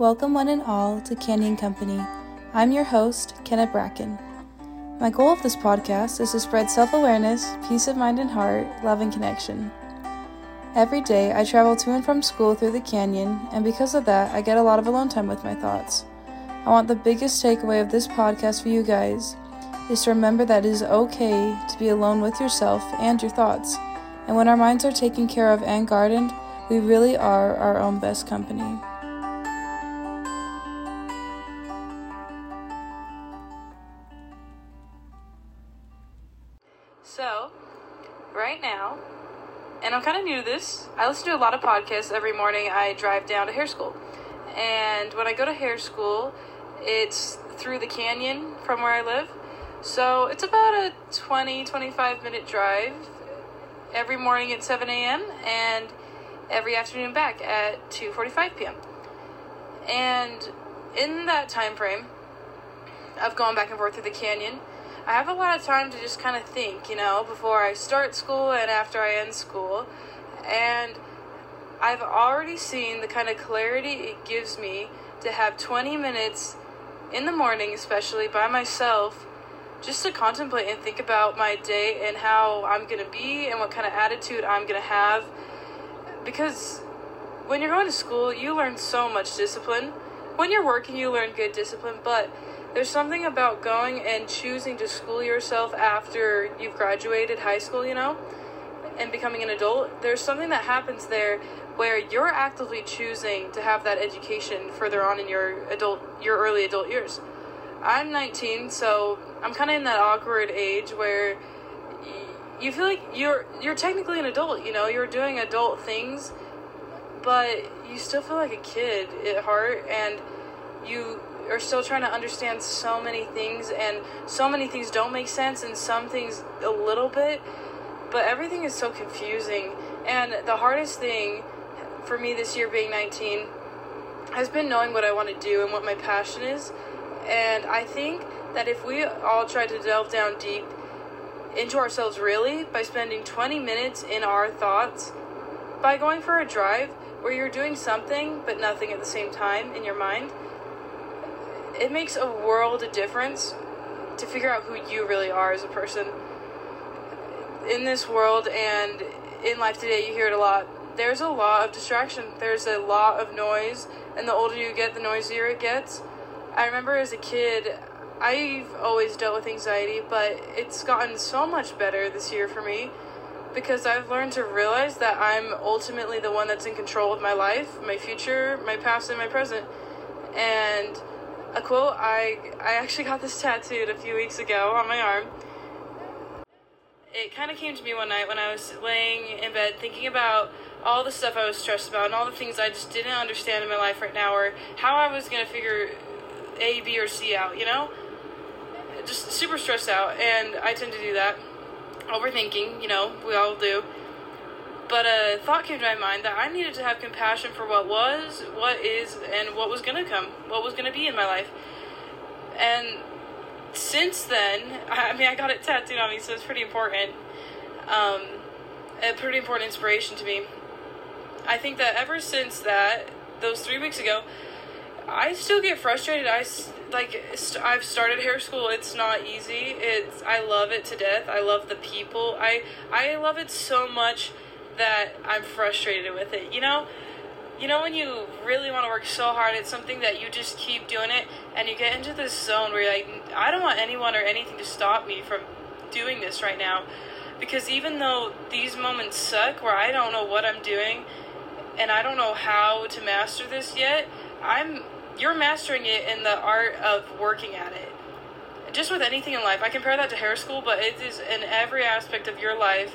Welcome, one and all, to Canyon Company. I'm your host, Kenneth Bracken. My goal of this podcast is to spread self awareness, peace of mind and heart, love, and connection. Every day, I travel to and from school through the canyon, and because of that, I get a lot of alone time with my thoughts. I want the biggest takeaway of this podcast for you guys is to remember that it is okay to be alone with yourself and your thoughts. And when our minds are taken care of and guarded, we really are our own best company. Lot of podcasts every morning. I drive down to hair school. And when I go to hair school, it's through the canyon from where I live. So it's about a 20 25 minute drive every morning at 7 a.m. and every afternoon back at 2:45 p.m. And in that time frame of going back and forth through the canyon, I have a lot of time to just kind of think, you know, before I start school and after I end school. And I've already seen the kind of clarity it gives me to have 20 minutes in the morning, especially by myself, just to contemplate and think about my day and how I'm going to be and what kind of attitude I'm going to have. Because when you're going to school, you learn so much discipline. When you're working, you learn good discipline, but there's something about going and choosing to school yourself after you've graduated high school, you know, and becoming an adult. There's something that happens there where you're actively choosing to have that education further on in your adult your early adult years. I'm 19, so I'm kind of in that awkward age where you feel like you're you're technically an adult, you know, you're doing adult things, but you still feel like a kid at heart and you are still trying to understand so many things and so many things don't make sense and some things a little bit, but everything is so confusing and the hardest thing for me this year being 19 has been knowing what I want to do and what my passion is. And I think that if we all try to delve down deep into ourselves really by spending 20 minutes in our thoughts, by going for a drive where you're doing something but nothing at the same time in your mind, it makes a world of difference to figure out who you really are as a person. In this world and in life today, you hear it a lot. There's a lot of distraction, there's a lot of noise, and the older you get, the noisier it gets. I remember as a kid, I've always dealt with anxiety, but it's gotten so much better this year for me because I've learned to realize that I'm ultimately the one that's in control of my life, my future, my past, and my present. And a quote I I actually got this tattooed a few weeks ago on my arm. It kind of came to me one night when I was laying in bed thinking about all the stuff I was stressed about and all the things I just didn't understand in my life right now or how I was going to figure A, B, or C out, you know? Just super stressed out, and I tend to do that. Overthinking, you know, we all do. But a thought came to my mind that I needed to have compassion for what was, what is, and what was going to come, what was going to be in my life. And since then, I mean, I got it tattooed on me, so it's pretty important. Um, a pretty important inspiration to me. I think that ever since that, those three weeks ago, I still get frustrated. I like I've started hair school. It's not easy. It's I love it to death. I love the people. I I love it so much that I'm frustrated with it. You know, you know when you really want to work so hard at something that you just keep doing it and you get into this zone where you're like I don't want anyone or anything to stop me from doing this right now. Because even though these moments suck where I don't know what I'm doing and I don't know how to master this yet, I'm you're mastering it in the art of working at it. Just with anything in life, I compare that to hair school, but it is in every aspect of your life,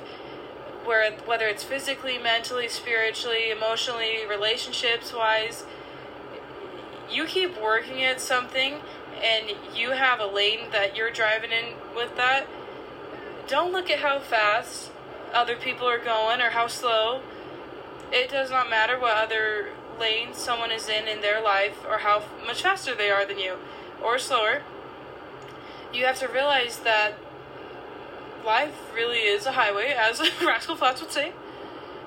where whether it's physically, mentally, spiritually, emotionally, relationships wise, you keep working at something, and you have a lane that you're driving in with that. Don't look at how fast other people are going or how slow. It does not matter what other lane someone is in in their life or how much faster they are than you or slower, you have to realize that life really is a highway, as Rascal Flatts would say.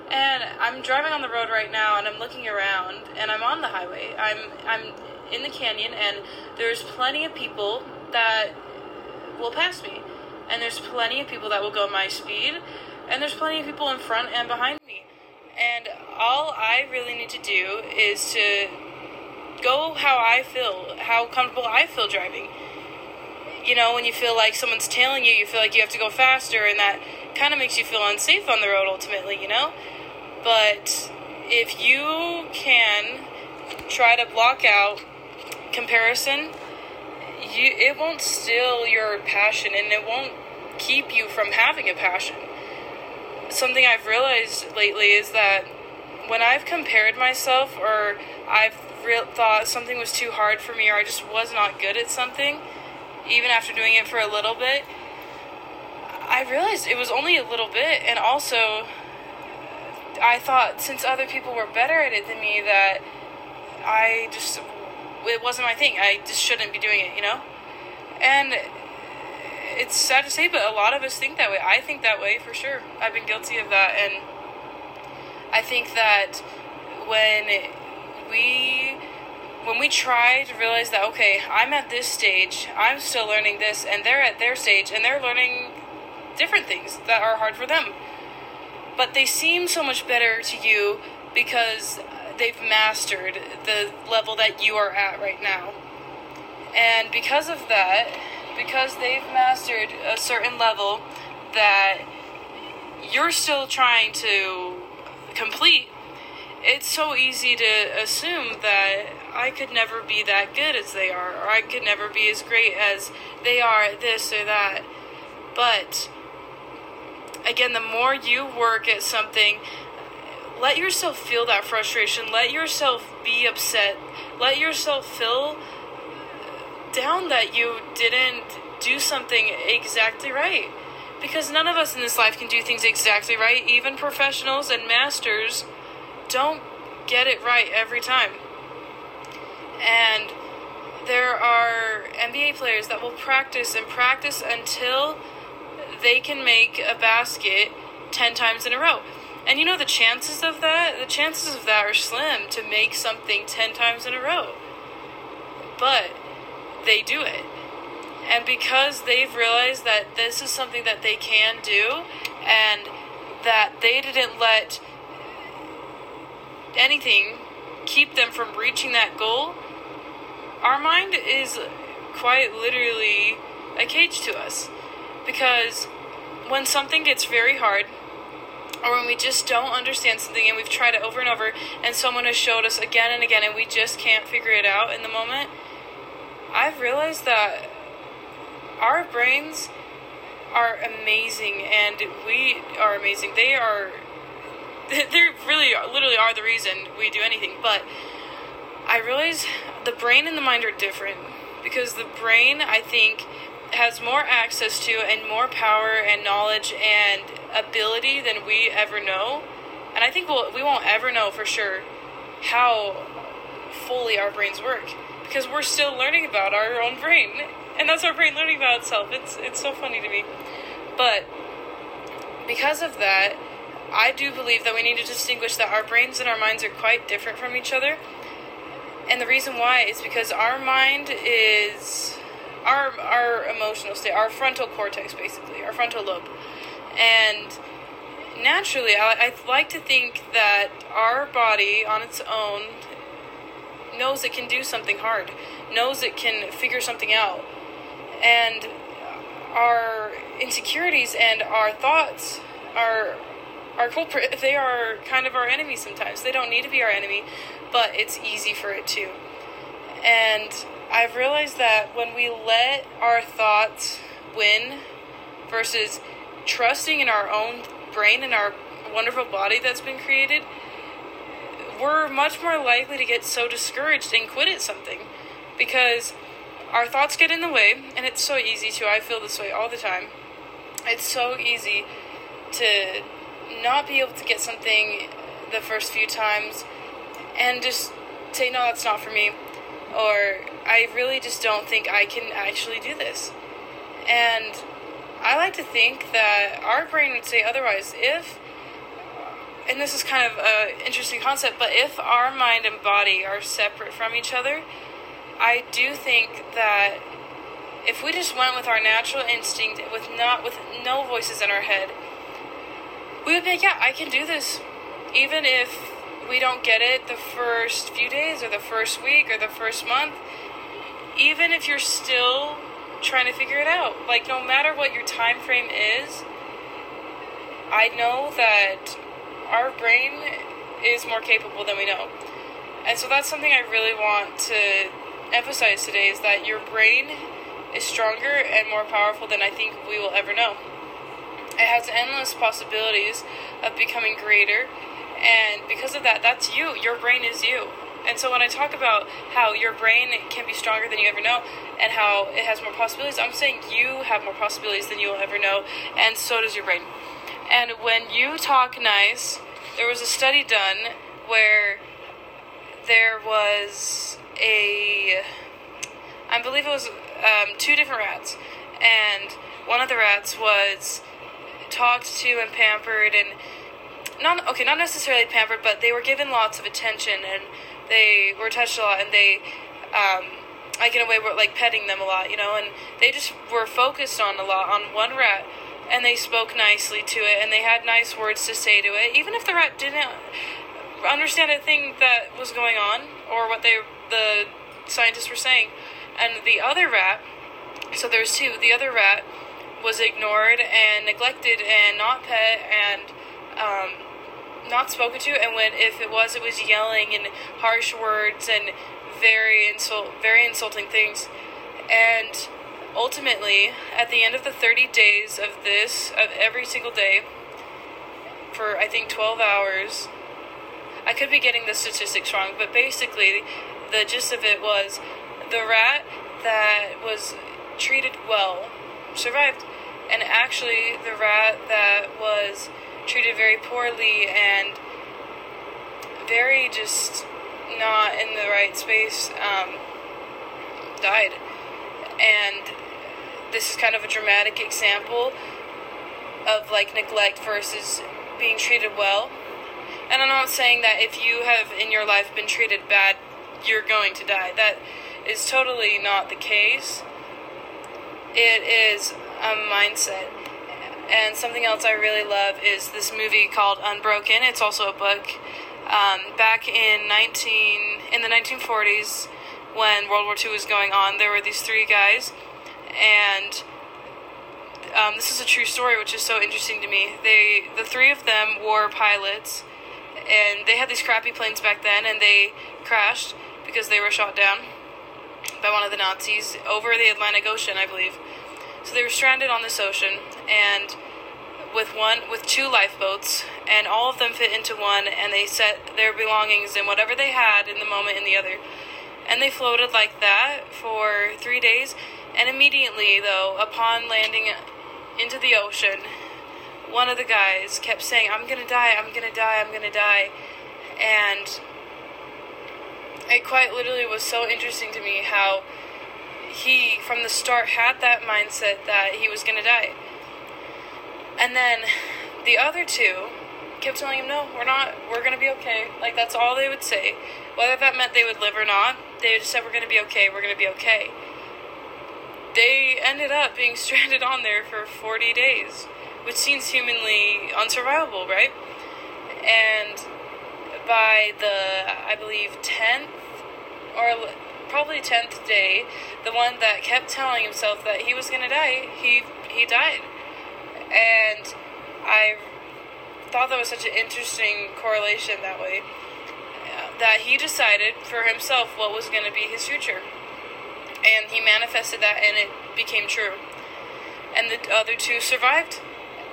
And I'm driving on the road right now and I'm looking around and I'm on the highway. I'm I'm in the canyon and there's plenty of people that will pass me. And there's plenty of people that will go my speed and there's plenty of people in front and behind me. And all I really need to do is to go how I feel, how comfortable I feel driving. You know, when you feel like someone's tailing you, you feel like you have to go faster, and that kind of makes you feel unsafe on the road ultimately, you know? But if you can try to block out comparison, you it won't steal your passion and it won't keep you from having a passion. Something I've realized lately is that when I've compared myself or I've re- thought something was too hard for me or I just was not good at something, even after doing it for a little bit, I realized it was only a little bit, and also I thought since other people were better at it than me that I just it wasn't my thing. I just shouldn't be doing it, you know? And it's sad to say, but a lot of us think that way. I think that way for sure. I've been guilty of that, and I think that when we when we try to realize that okay, I'm at this stage, I'm still learning this, and they're at their stage, and they're learning different things that are hard for them. But they seem so much better to you because they've mastered the level that you are at right now. And because of that, because they've mastered a certain level that you're still trying to complete, it's so easy to assume that I could never be that good as they are, or I could never be as great as they are at this or that. But again, the more you work at something, let yourself feel that frustration. Let yourself be upset. Let yourself feel down that you didn't do something exactly right. Because none of us in this life can do things exactly right. Even professionals and masters don't get it right every time. And there are NBA players that will practice and practice until they can make a basket 10 times in a row. And you know the chances of that? The chances of that are slim to make something 10 times in a row. But they do it. And because they've realized that this is something that they can do and that they didn't let anything keep them from reaching that goal, our mind is quite literally a cage to us. Because when something gets very hard, or when we just don't understand something and we've tried it over and over, and someone has showed us again and again, and we just can't figure it out in the moment, I've realized that our brains are amazing and we are amazing. They are they really literally are the reason we do anything. But I realize the brain and the mind are different because the brain, I think, has more access to and more power and knowledge and ability than we ever know. And I think we'll, we won't ever know for sure how fully our brains work because we're still learning about our own brain. And that's our brain learning about itself. It's it's so funny to me. But because of that, I do believe that we need to distinguish that our brains and our minds are quite different from each other. And the reason why is because our mind is our our emotional state, our frontal cortex basically, our frontal lobe. And naturally, I, I like to think that our body on its own knows it can do something hard, knows it can figure something out. And our insecurities and our thoughts are our culprit they are kind of our enemy sometimes. They don't need to be our enemy but it's easy for it to and i've realized that when we let our thoughts win versus trusting in our own brain and our wonderful body that's been created we're much more likely to get so discouraged and quit at something because our thoughts get in the way and it's so easy to i feel this way all the time. It's so easy to not be able to get something the first few times and just say, no, that's not for me. Or I really just don't think I can actually do this. And I like to think that our brain would say otherwise. If and this is kind of an interesting concept, but if our mind and body are separate from each other, I do think that if we just went with our natural instinct with not with no voices in our head, we would be like, yeah, I can do this. Even if we don't get it the first few days or the first week or the first month, even if you're still trying to figure it out, like no matter what your time frame is, I know that our brain is more capable than we know. And so that's something I really want to emphasize today is that your brain is stronger and more powerful than I think we will ever know. It has endless possibilities of becoming greater, and because of that, that's you. Your brain is you. And so when I talk about how your brain can be stronger than you ever know and how it has more possibilities, I'm saying you have more possibilities than you will ever know, and so does your brain. And when you talk nice, there was a study done where there was a I believe it was um, two different rats, and one of the rats was talked to and pampered and not okay, not necessarily pampered, but they were given lots of attention and they were touched a lot and they um, like in a way were like petting them a lot, you know, and they just were focused on a lot on one rat and they spoke nicely to it and they had nice words to say to it, even if the rat didn't understand a thing that was going on or what they the scientists were saying. And the other rat, so there's two, the other rat was ignored and neglected and not pet and um, not spoken to. And when if it was, it was yelling and harsh words and very insult, very insulting things. And ultimately, at the end of the 30 days of this, of every single day, for I think 12 hours, I could be getting the statistics wrong, but basically, the gist of it was the rat that was treated well survived, and actually the rat that was treated very poorly and very just not in the right space um, died. And this is kind of a dramatic example of like neglect versus being treated well. And I'm not saying that if you have in your life been treated bad, you're going to die. That is totally not the case. It is a mindset. And something else I really love is this movie called Unbroken. It's also a book. Um, back in 19 in the 1940s, when World War II was going on, there were these three guys, and um, this is a true story, which is so interesting to me. They, the three of them, were pilots, and they had these crappy planes back then, and they crashed because they were shot down by one of the Nazis over the Atlantic Ocean, I believe. So they were stranded on this ocean, and with one with two lifeboats, and all of them fit into one, and they set their belongings and whatever they had in the moment in the other, and they floated like that for three days. And immediately, though, upon landing into the ocean, one of the guys kept saying, "I'm gonna die. I'm gonna die. I'm gonna die," and it quite literally was so interesting to me how he from the start had that mindset that he was gonna die. And then the other two kept telling him, No, we're not we're gonna be okay. Like that's all they would say. Whether that meant they would live or not, they just said we're gonna be okay, we're gonna be okay. They ended up being stranded on there for forty days, which seems humanly unsurvivable, right? And by the I believe tenth or probably tenth day, the one that kept telling himself that he was gonna die, he he died, and I thought that was such an interesting correlation that way. Uh, that he decided for himself what was going to be his future. And he manifested that, and it became true. And the other two survived.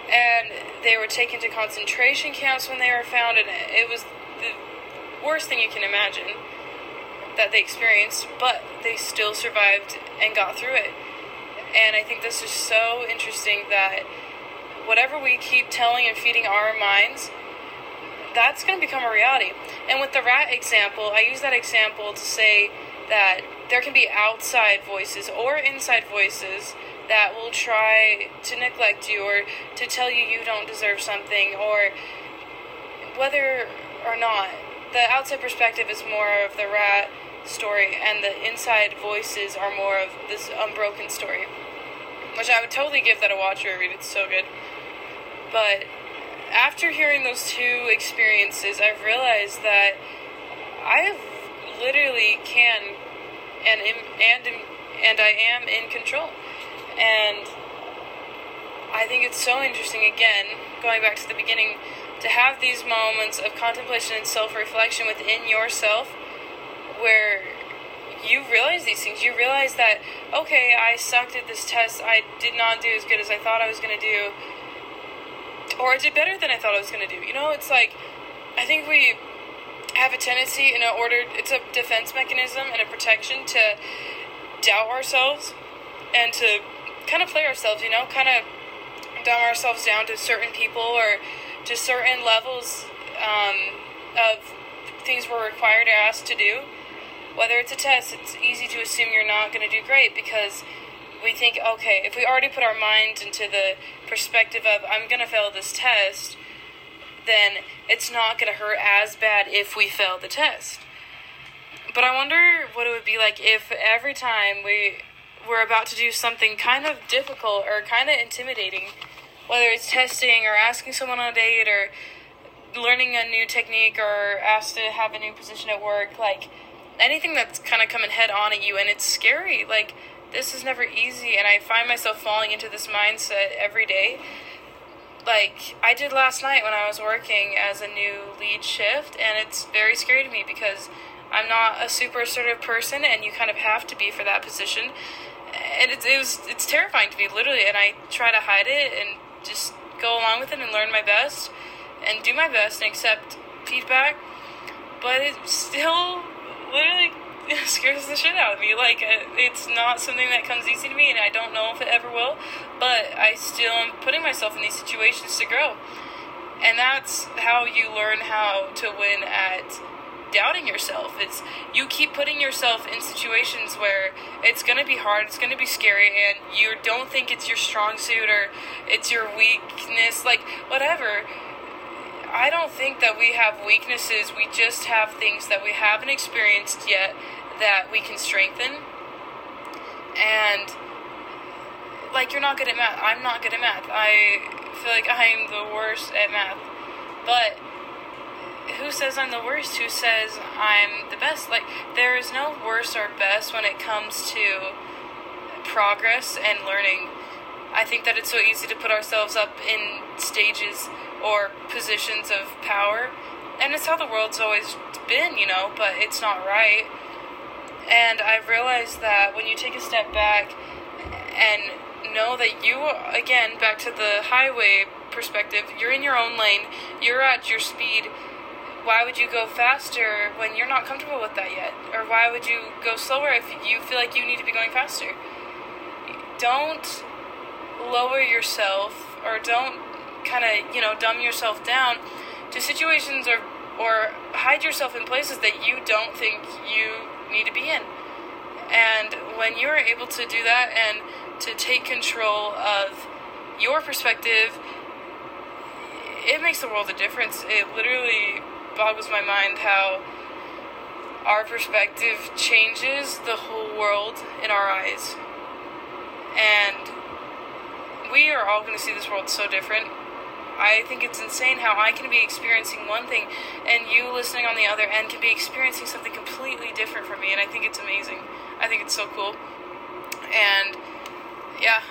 And they were taken to concentration camps when they were found, and it was the worst thing you can imagine that they experienced, but they still survived and got through it. And I think this is so interesting that whatever we keep telling and feeding our minds, that's going to become a reality. And with the rat example, I use that example to say that there can be outside voices or inside voices that will try to neglect you or to tell you you don't deserve something or whether or not the outside perspective is more of the rat story and the inside voices are more of this unbroken story which i would totally give that a watch or a read. It's so good. But after hearing those two experiences i've realized that i literally can and and and i am in control. And i think it's so interesting again going back to the beginning to have these moments of contemplation and self reflection within yourself where you realize these things. You realize that, okay, I sucked at this test. I did not do as good as I thought I was going to do. Or I did better than I thought I was going to do. You know, it's like, I think we have a tendency in an order, it's a defense mechanism and a protection to doubt ourselves and to kind of play ourselves, you know, kind of dumb ourselves down to certain people or to certain levels um, of things we're required or asked to do. Whether it's a test, it's easy to assume you're not going to do great because we think, okay, if we already put our mind into the perspective of, I'm going to fail this test, then it's not going to hurt as bad if we fail the test. But I wonder what it would be like if every time we were about to do something kind of difficult or kind of intimidating, whether it's testing or asking someone on a date or learning a new technique or asked to have a new position at work, like anything that's kind of coming head on at you and it's scary. Like this is never easy and I find myself falling into this mindset every day. Like I did last night when I was working as a new lead shift and it's very scary to me because I'm not a super assertive person and you kind of have to be for that position. And it's it was it's terrifying to me literally and I try to hide it and just go along with it and learn my best and do my best and accept feedback. But it still literally scares the shit out of me. Like, it's not something that comes easy to me, and I don't know if it ever will. But I still am putting myself in these situations to grow. And that's how you learn how to win at doubting yourself. It's you keep putting yourself in situations where it's going to be hard, it's going to be scary and you don't think it's your strong suit or it's your weakness like whatever. I don't think that we have weaknesses. We just have things that we haven't experienced yet that we can strengthen. And like you're not good at math. I'm not good at math. I feel like I'm the worst at math. But who says I'm the worst? Who says I'm the best? Like, there is no worst or best when it comes to progress and learning. I think that it's so easy to put ourselves up in stages or positions of power, and it's how the world's always been, you know, but it's not right. And I've realized that when you take a step back and know that you, again, back to the highway perspective, you're in your own lane, you're at your speed why would you go faster when you're not comfortable with that yet? Or why would you go slower if you feel like you need to be going faster? Don't lower yourself or don't kind of, you know, dumb yourself down to situations or or hide yourself in places that you don't think you need to be in. And when you are able to do that and to take control of your perspective, it makes the world a difference. It literally boggles my mind how our perspective changes the whole world in our eyes. And we are all going to see this world so different. I think it's insane how I can be experiencing one thing and you listening on the other end can be experiencing something completely different from me. And I think it's amazing. I think it's so cool. And yeah,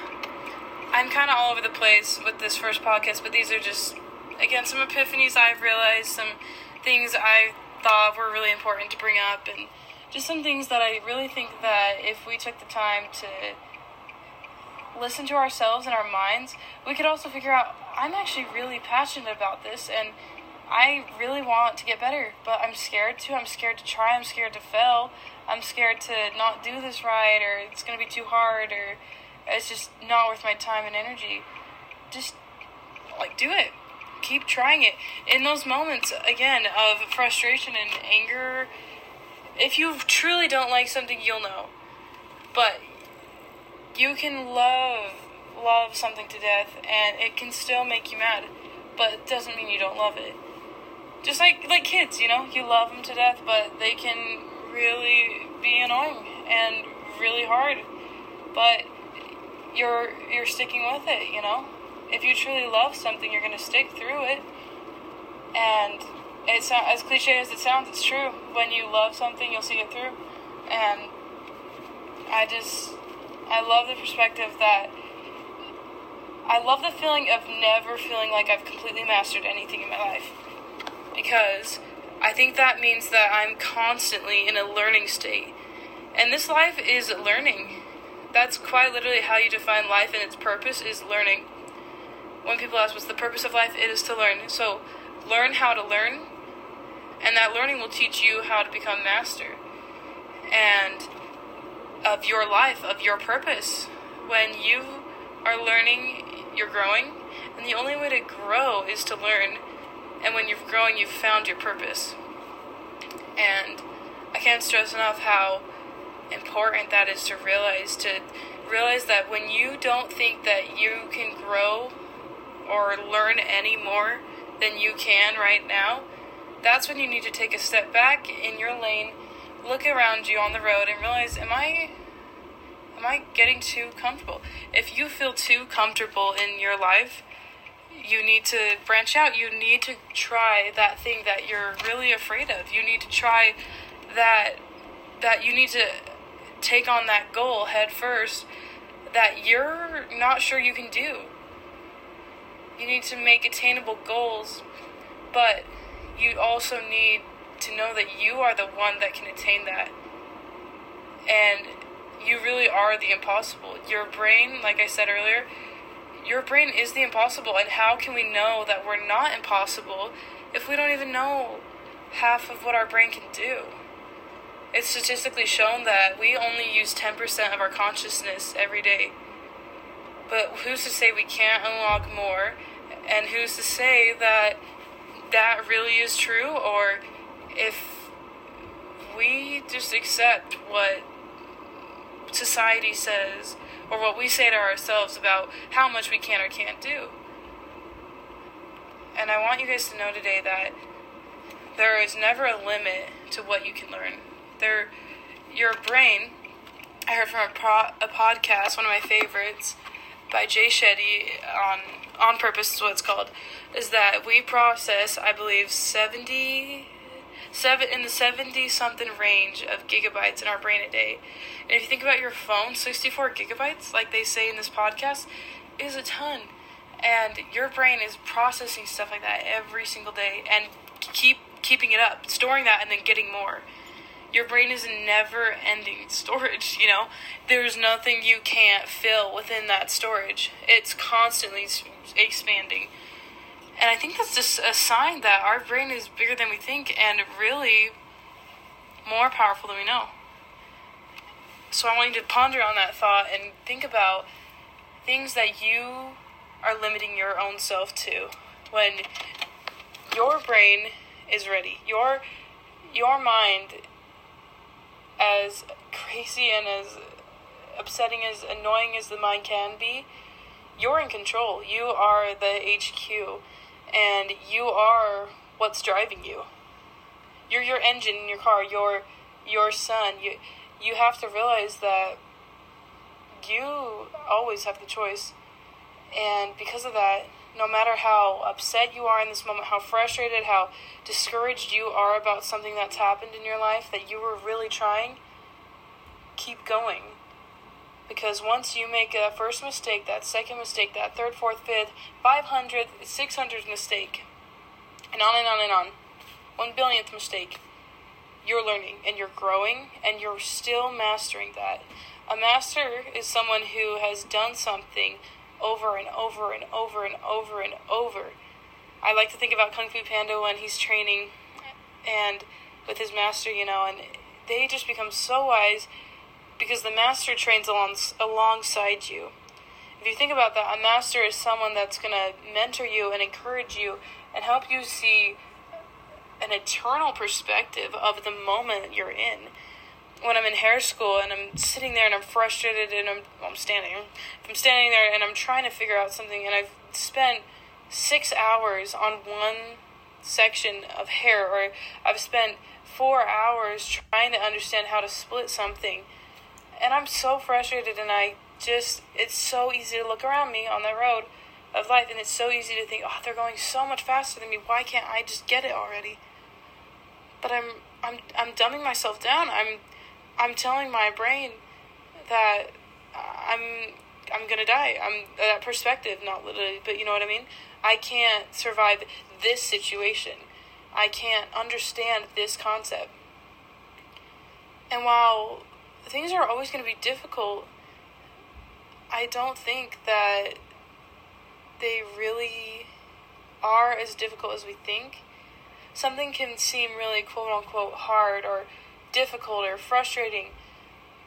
I'm kind of all over the place with this first podcast, but these are just, again, some epiphanies I've realized, some things I thought were really important to bring up and just some things that I really think that if we took the time to listen to ourselves and our minds, we could also figure out I'm actually really passionate about this and I really want to get better, but I'm scared to. I'm scared to try. I'm scared to fail. I'm scared to not do this right or it's going to be too hard or it's just not worth my time and energy. Just like do it keep trying it. In those moments, again, of frustration and anger, if you truly don't like something, you'll know. But you can love love something to death and it can still make you mad, but it doesn't mean you don't love it. just like like kids, you know, you love them to death, but they can really be annoying and really hard. But you're you're sticking with it, you know. If you truly love something, you're gonna stick through it. And it's as cliche as it sounds. It's true. When you love something, you'll see it through. And I just I love the perspective that I love the feeling of never feeling like I've completely mastered anything in my life because I think that means that I'm constantly in a learning state. And this life is learning. That's quite literally how you define life and its purpose is learning. When people ask what's the purpose of life, it is to learn. So learn how to learn, and that learning will teach you how to become master. And of your life, of your purpose. When you are learning, you're growing, and the only way to grow is to learn and when you're growing, you've found your purpose. And I can't stress enough how important that is to realize to realize that when you don't think that you can grow or learn any more than you can right now, that's when you need to take a step back in your lane, look around you on the road and realize am I am I getting too comfortable? If you feel too comfortable in your life, you need to branch out. You need to try that thing that you're really afraid of. You need to try that that you need to take on that goal head first that you're not sure you can do. You need to make attainable goals, but you also need to know that you are the one that can attain that. And you really are the impossible. Your brain, like I said earlier, your brain is the impossible, and how can we know that we're not impossible if we don't even know half of what our brain can do? It's statistically shown that we only use 10% of our consciousness every day. But who's to say we can't unlock more? And who's to say that that really is true? Or if we just accept what society says or what we say to ourselves about how much we can or can't do. And I want you guys to know today that there is never a limit to what you can learn. There, your brain. I heard from a, pro, a podcast, one of my favorites, by Jay Shetty on on purpose is what it's called. Is that we process, I believe, seventy seven in the 70 something range of gigabytes in our brain a day. And if you think about your phone, 64 gigabytes, like they say in this podcast, is a ton. And your brain is processing stuff like that every single day and keep keeping it up, storing that and then getting more. Your brain is never ending storage, you know? There's nothing you can't fill within that storage. It's constantly expanding. And I think that's just a sign that our brain is bigger than we think and really more powerful than we know. So I want you to ponder on that thought and think about things that you are limiting your own self to when your brain is ready. Your your mind as crazy and as upsetting as annoying as the mind can be, you're in control. You are the HQ and you are what's driving you. You're your engine in your car. You're your son. You you have to realize that you always have the choice, and because of that, no matter how upset you are in this moment, how frustrated, how discouraged you are about something that's happened in your life that you were really trying, keep going because once you make that first mistake, that second mistake, that third, fourth, fifth, 500th, 600th mistake, and on and on and on, one billionth mistake, you're learning and you're growing and you're still mastering that. A master is someone who has done something over and over and over and over and over. I like to think about Kung Fu Panda when he's training and with his master, you know, and they just become so wise because the master trains along, alongside you. If you think about that, a master is someone that's going to mentor you and encourage you and help you see an eternal perspective of the moment you're in. When I'm in hair school and I'm sitting there and I'm frustrated and I'm, well, I'm standing, I'm standing there and I'm trying to figure out something and I've spent six hours on one section of hair, or I've spent four hours trying to understand how to split something. And I'm so frustrated, and I just, it's so easy to look around me on that road of life, and it's so easy to think, oh, they're going so much faster than me. Why can't I just get it already? But I'm, I'm, I'm dumbing myself down. I'm, I'm telling my brain that I'm, I'm gonna die. I'm that perspective, not literally, but you know what I mean. I can't survive this situation. I can't understand this concept. And while things are always going to be difficult, I don't think that they really are as difficult as we think. Something can seem really quote unquote hard or difficult or frustrating.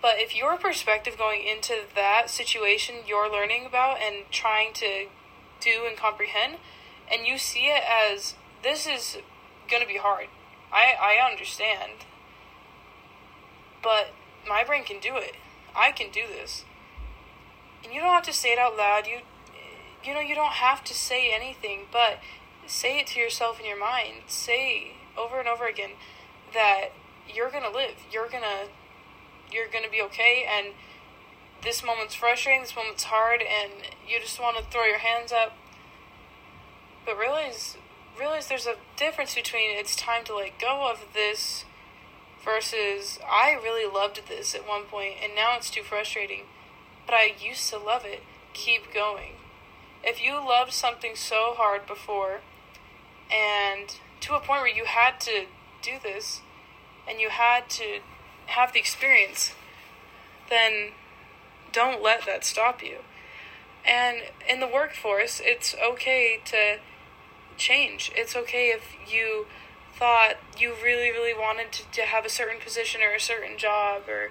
But if your perspective going into that situation you're learning about and trying to do and comprehend, and you see it as this is going to be hard. I, I understand. But my brain can do it. I can do this. And you don't have to say it out loud. You you know, you don't have to say anything, but say it to yourself in your mind. Say over and over again that you're going to live. You're going to you're going to be okay and this moment's frustrating, this moment's hard and you just want to throw your hands up. But realize realize there's a difference between it's time to let go of this versus I really loved this at one point and now it's too frustrating. But I used to love it. Keep going. If you loved something so hard before and to a point where you had to do this and you had to have the experience, then don't let that stop you. And in the workforce, it's okay to change. It's okay if you thought you really, really wanted to, to have a certain position or a certain job or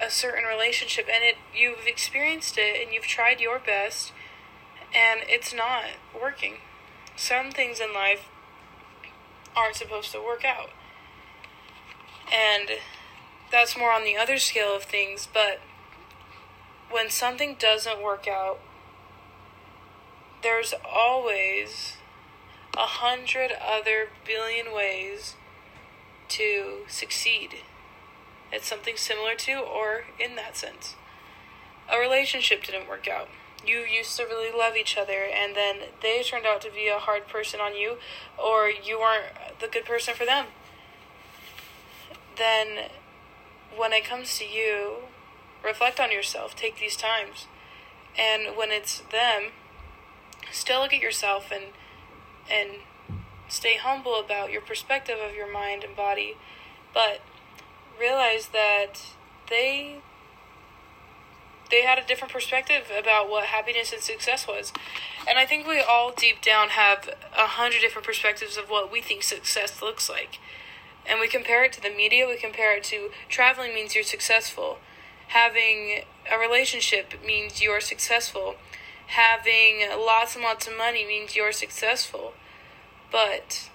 a certain relationship and it you've experienced it and you've tried your best and it's not working. Some things in life aren't supposed to work out. And that's more on the other scale of things, but when something doesn't work out, there's always a hundred other billion ways to succeed. It's something similar to, or in that sense. A relationship didn't work out. You used to really love each other, and then they turned out to be a hard person on you, or you weren't the good person for them. Then, when it comes to you, reflect on yourself, take these times. And when it's them, still look at yourself and and stay humble about your perspective of your mind and body, but realize that they they had a different perspective about what happiness and success was. And I think we all deep down have a hundred different perspectives of what we think success looks like. And we compare it to the media, we compare it to traveling means you're successful. Having a relationship means you're successful having lots and lots of money means you're successful. But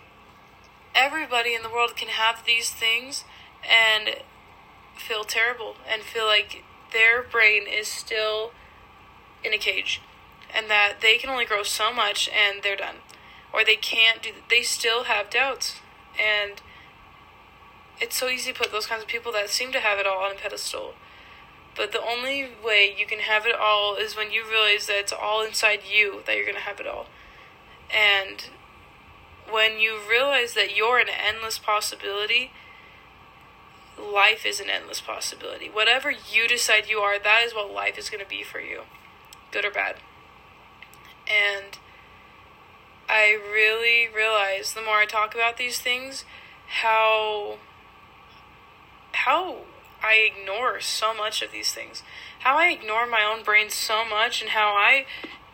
everybody in the world can have these things and feel terrible and feel like their brain is still in a cage and that they can only grow so much and they're done. Or they can't do they still have doubts. And it's so easy to put those kinds of people that seem to have it all on a pedestal but the only way you can have it all is when you realize that it's all inside you that you're going to have it all. And when you realize that you're an endless possibility, life is an endless possibility. Whatever you decide you are, that is what life is going to be for you, good or bad. And I really realize the more I talk about these things, how how I ignore so much of these things. How I ignore my own brain so much, and how I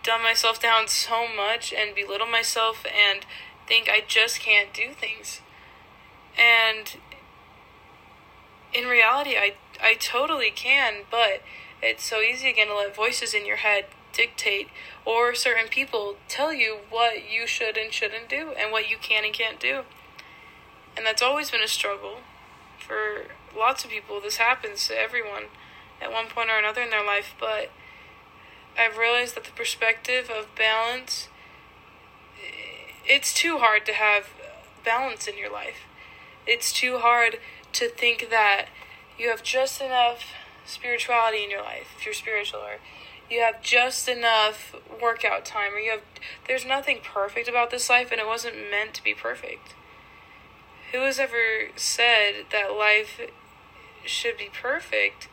dumb myself down so much and belittle myself and think I just can't do things. And in reality, I, I totally can, but it's so easy again to let voices in your head dictate or certain people tell you what you should and shouldn't do and what you can and can't do. And that's always been a struggle for lots of people. This happens to everyone at one point or another in their life, but I've realized that the perspective of balance it's too hard to have balance in your life. It's too hard to think that you have just enough spirituality in your life if you're spiritual or you have just enough workout time or you have there's nothing perfect about this life and it wasn't meant to be perfect who has ever said that life should be perfect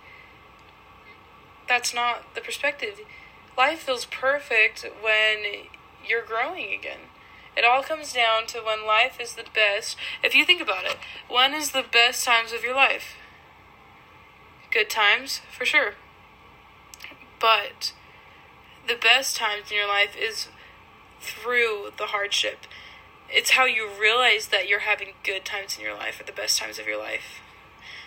that's not the perspective life feels perfect when you're growing again it all comes down to when life is the best if you think about it when is the best times of your life good times for sure but the best times in your life is through the hardship. It's how you realize that you're having good times in your life or the best times of your life.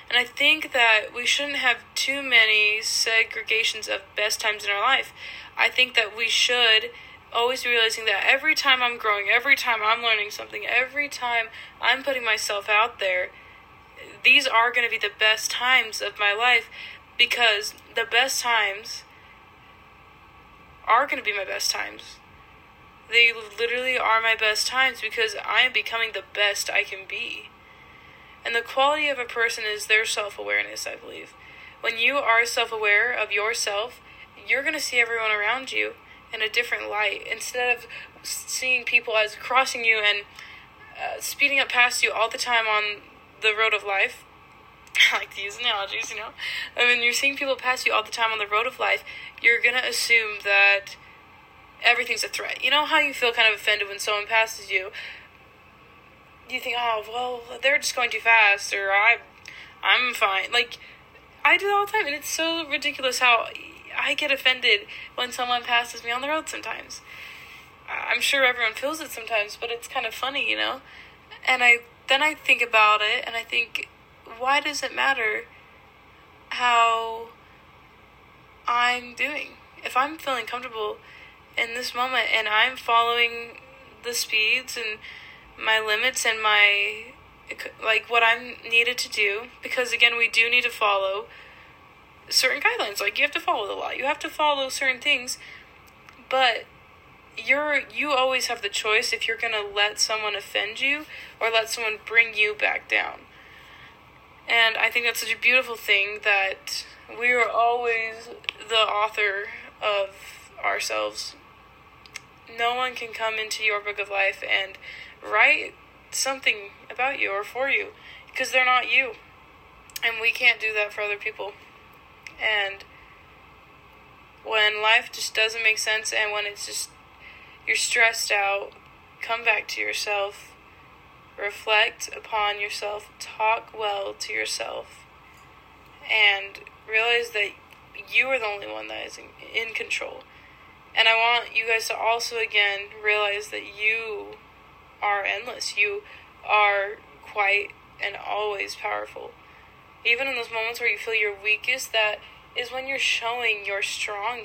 And I think that we shouldn't have too many segregations of best times in our life. I think that we should always be realizing that every time I'm growing, every time I'm learning something, every time I'm putting myself out there, these are going to be the best times of my life because the best times are going to be my best times. They literally are my best times because I am becoming the best I can be. And the quality of a person is their self awareness, I believe. When you are self aware of yourself, you're going to see everyone around you in a different light. Instead of seeing people as crossing you and uh, speeding up past you all the time on the road of life, I like to use analogies, you know. I mean, you're seeing people pass you all the time on the road of life, you're gonna assume that everything's a threat. You know how you feel kind of offended when someone passes you. You think, oh well, they're just going too fast, or I, I'm fine. Like, I do all the time, and it's so ridiculous how I get offended when someone passes me on the road. Sometimes, I'm sure everyone feels it sometimes, but it's kind of funny, you know. And I then I think about it, and I think why does it matter how I'm doing? If I'm feeling comfortable in this moment and I'm following the speeds and my limits and my like what I'm needed to do because again we do need to follow certain guidelines. Like you have to follow the law. You have to follow certain things but you're you always have the choice if you're going to let someone offend you or let someone bring you back down. And I think that's such a beautiful thing that we are always the author of ourselves. No one can come into your book of life and write something about you or for you because they're not you. And we can't do that for other people. And when life just doesn't make sense and when it's just you're stressed out, come back to yourself reflect upon yourself, talk well to yourself, and realize that you are the only one that is in, in control. And I want you guys to also again realize that you are endless. You are quite and always powerful. Even in those moments where you feel your weakest, that is when you're showing you're strong.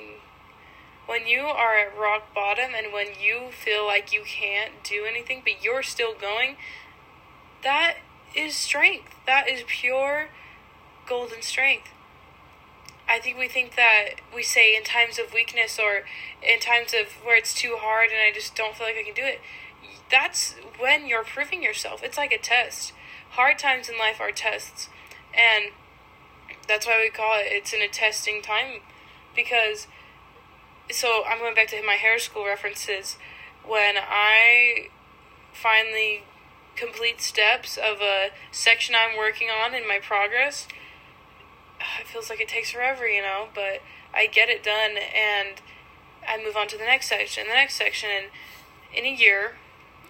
When you are at rock bottom and when you feel like you can't do anything, but you're still going, that is strength. That is pure golden strength. I think we think that we say in times of weakness or in times of where it's too hard and I just don't feel like I can do it. That's when you're proving yourself. It's like a test. Hard times in life are tests. And that's why we call it it's in a testing time because so I'm going back to my hair school references when I finally complete steps of a section I'm working on in my progress, ah, it feels like it takes forever, you know, but I get it done and I move on to the next section, the next section, and in a year,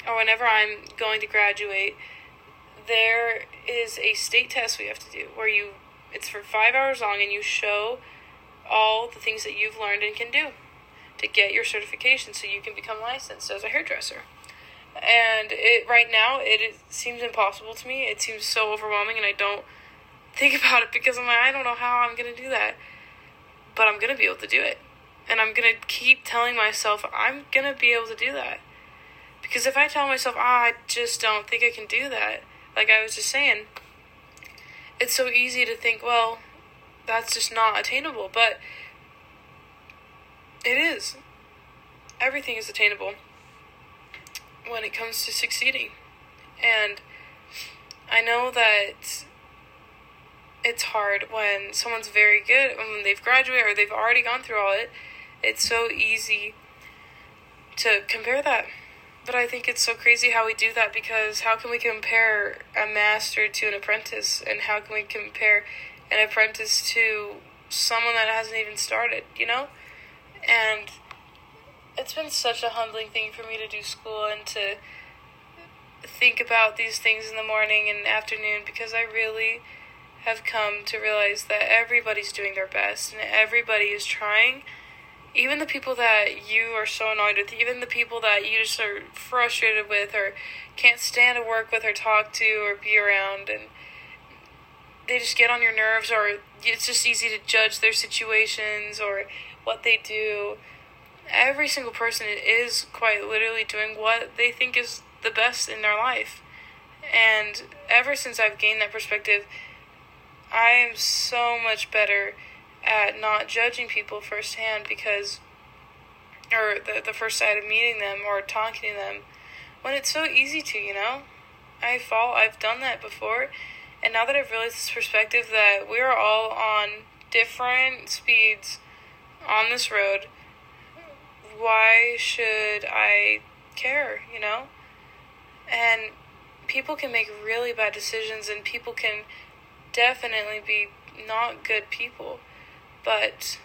or whenever I'm going to graduate, there is a state test we have to do where you it's for five hours long and you show all the things that you've learned and can do to get your certification so you can become licensed as a hairdresser. And it right now it, it seems impossible to me. It seems so overwhelming, and I don't think about it because I'm like, I don't know how I'm gonna do that, but I'm gonna be able to do it, and I'm gonna keep telling myself I'm gonna be able to do that, because if I tell myself, ah, I just don't think I can do that, like I was just saying, it's so easy to think, well, that's just not attainable, but it is. Everything is attainable when it comes to succeeding. And I know that it's hard when someone's very good, when they've graduated or they've already gone through all it. It's so easy to compare that. But I think it's so crazy how we do that because how can we compare a master to an apprentice? And how can we compare an apprentice to someone that hasn't even started, you know? And it's been such a humbling thing for me to do school and to think about these things in the morning and afternoon because I really have come to realize that everybody's doing their best and everybody is trying. Even the people that you are so annoyed with, even the people that you just are frustrated with or can't stand to work with or talk to or be around and they just get on your nerves or it's just easy to judge their situations or what they do. Every single person is quite literally doing what they think is the best in their life. And ever since I've gained that perspective, I am so much better at not judging people firsthand because, or the, the first sight of meeting them or talking to them, when it's so easy to, you know? I fall, I've done that before, and now that I've realized this perspective that we are all on different speeds on this road, why should I care, you know? And people can make really bad decisions, and people can definitely be not good people. But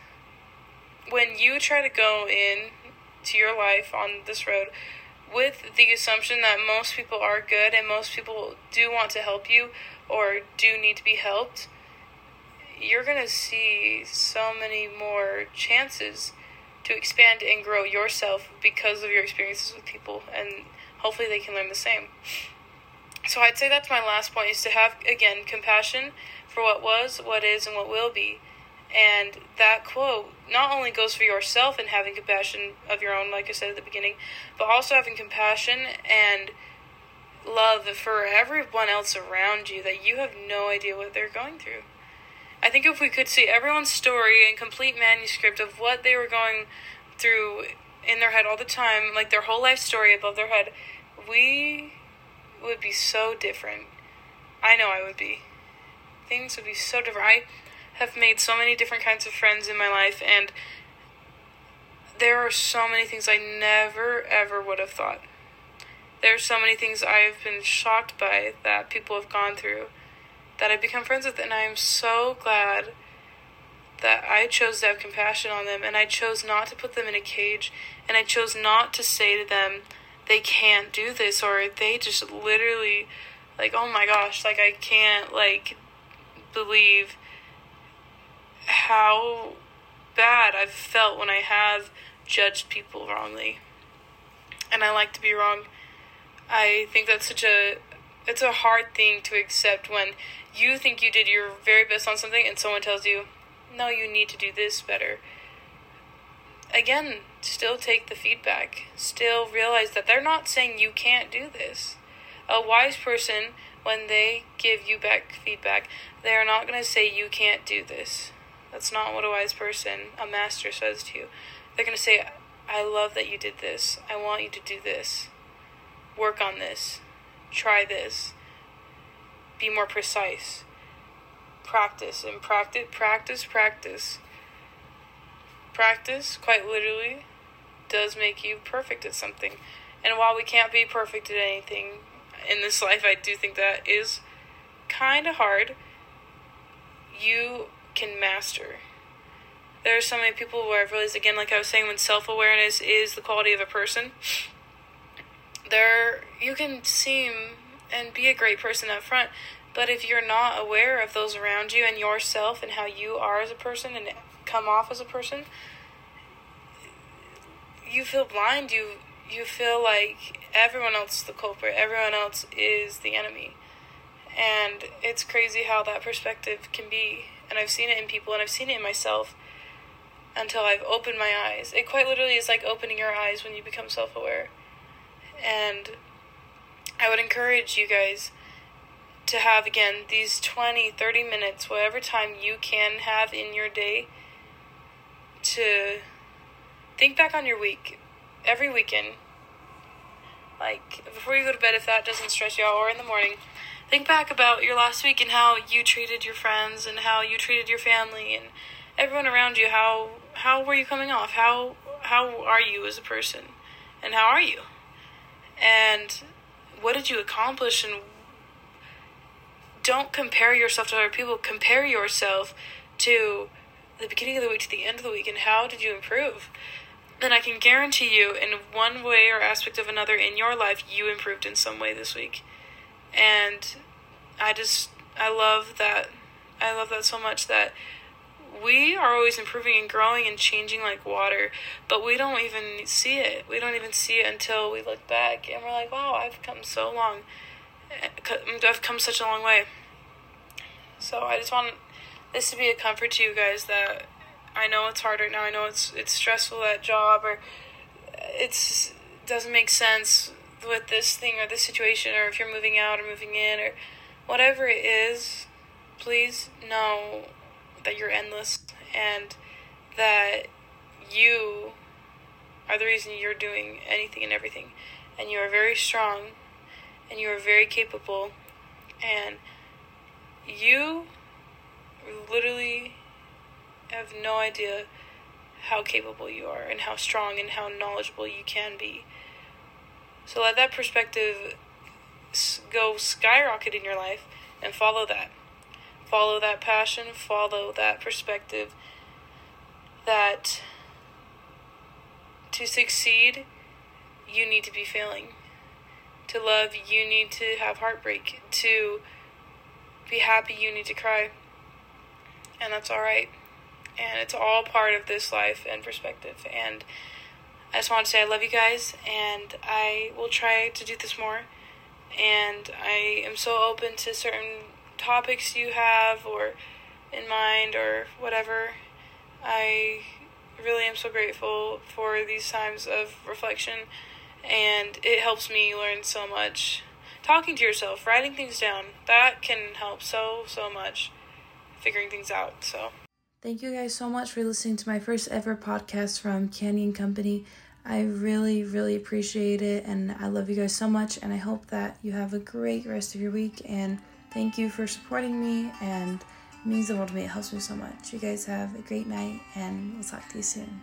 when you try to go in to your life on this road with the assumption that most people are good and most people do want to help you or do need to be helped, you're going to see so many more chances to expand and grow yourself because of your experiences with people and hopefully they can learn the same. So I'd say that's my last point is to have again compassion for what was, what is and what will be. And that quote not only goes for yourself and having compassion of your own like I said at the beginning, but also having compassion and love for everyone else around you that you have no idea what they're going through. I think if we could see everyone's story and complete manuscript of what they were going through in their head all the time, like their whole life story above their head, we would be so different. I know I would be. Things would be so different. I have made so many different kinds of friends in my life, and there are so many things I never ever would have thought. There are so many things I've been shocked by that people have gone through that I've become friends with, and I am so glad that I chose to have compassion on them, and I chose not to put them in a cage, and I chose not to say to them, they can't do this, or they just literally, like, oh my gosh, like, I can't, like, believe how bad I've felt when I have judged people wrongly. And I like to be wrong. I think that's such a it's a hard thing to accept when you think you did your very best on something and someone tells you, "No, you need to do this better." Again, still take the feedback. Still realize that they're not saying you can't do this. A wise person when they give you back feedback, they are not going to say you can't do this. That's not what a wise person, a master says to you. They're going to say, I love that you did this. I want you to do this. Work on this try this, be more precise, practice, and practice, practice, practice. Practice, quite literally, does make you perfect at something. And while we can't be perfect at anything in this life, I do think that is kind of hard. You can master. There are so many people where I've realized, again, like I was saying, when self awareness is the quality of a person, there you can seem and be a great person up front but if you're not aware of those around you and yourself and how you are as a person and come off as a person you feel blind. You you feel like everyone else is the culprit. Everyone else is the enemy. And it's crazy how that perspective can be and i've seen it in people and i've seen it in myself until i've opened my eyes it quite literally is like opening your eyes when you become self-aware and I would encourage you guys to have, again, these 20, 30 minutes, whatever time you can have in your day, to think back on your week every weekend. Like, before you go to bed, if that doesn't stress you out, or in the morning, think back about your last week and how you treated your friends and how you treated your family and everyone around you. How how were you coming off? How how are you as a person? And how are you? And what did you accomplish and don't compare yourself to other people. Compare yourself to the beginning of the week to the end of the week and how did you improve? Then I can guarantee you, in one way or aspect of another in your life, you improved in some way this week. And I just, I love that. I love that so much that we are always improving and growing and changing like water, but we don't even see it. We don't even see it until we look back and we're like, wow, I've come so long. Eh, I've come such a long way. So I just want this to be a comfort to you guys that I know it's hard right now. I know it's it's stressful at job or it's doesn't make sense with this thing or this situation or if you're moving out or moving in or whatever it is, please know that you're endless and that you are the reason you're doing anything and everything. And you are very strong and you are very capable and you literally have no idea how capable you are and how strong and how knowledgeable you can be. So let that perspective go skyrocket in your life and follow that. Follow that passion, follow that perspective that to succeed, you need to be failing. To love, you need to have heartbreak. To be happy, you need to cry. And that's all right. And it's all part of this life and perspective. And I just want to say I love you guys, and I will try to do this more. And I am so open to certain topics you have or in mind or whatever. I really am so grateful for these times of reflection, and it helps me learn so much talking to yourself, writing things down, that can help so, so much figuring things out. So, thank you guys so much for listening to my first ever podcast from Canyon Company. I really, really appreciate it, and I love you guys so much. And I hope that you have a great rest of your week. And thank you for supporting me, and it means the world to me. It helps me so much. You guys have a great night, and we'll talk to you soon.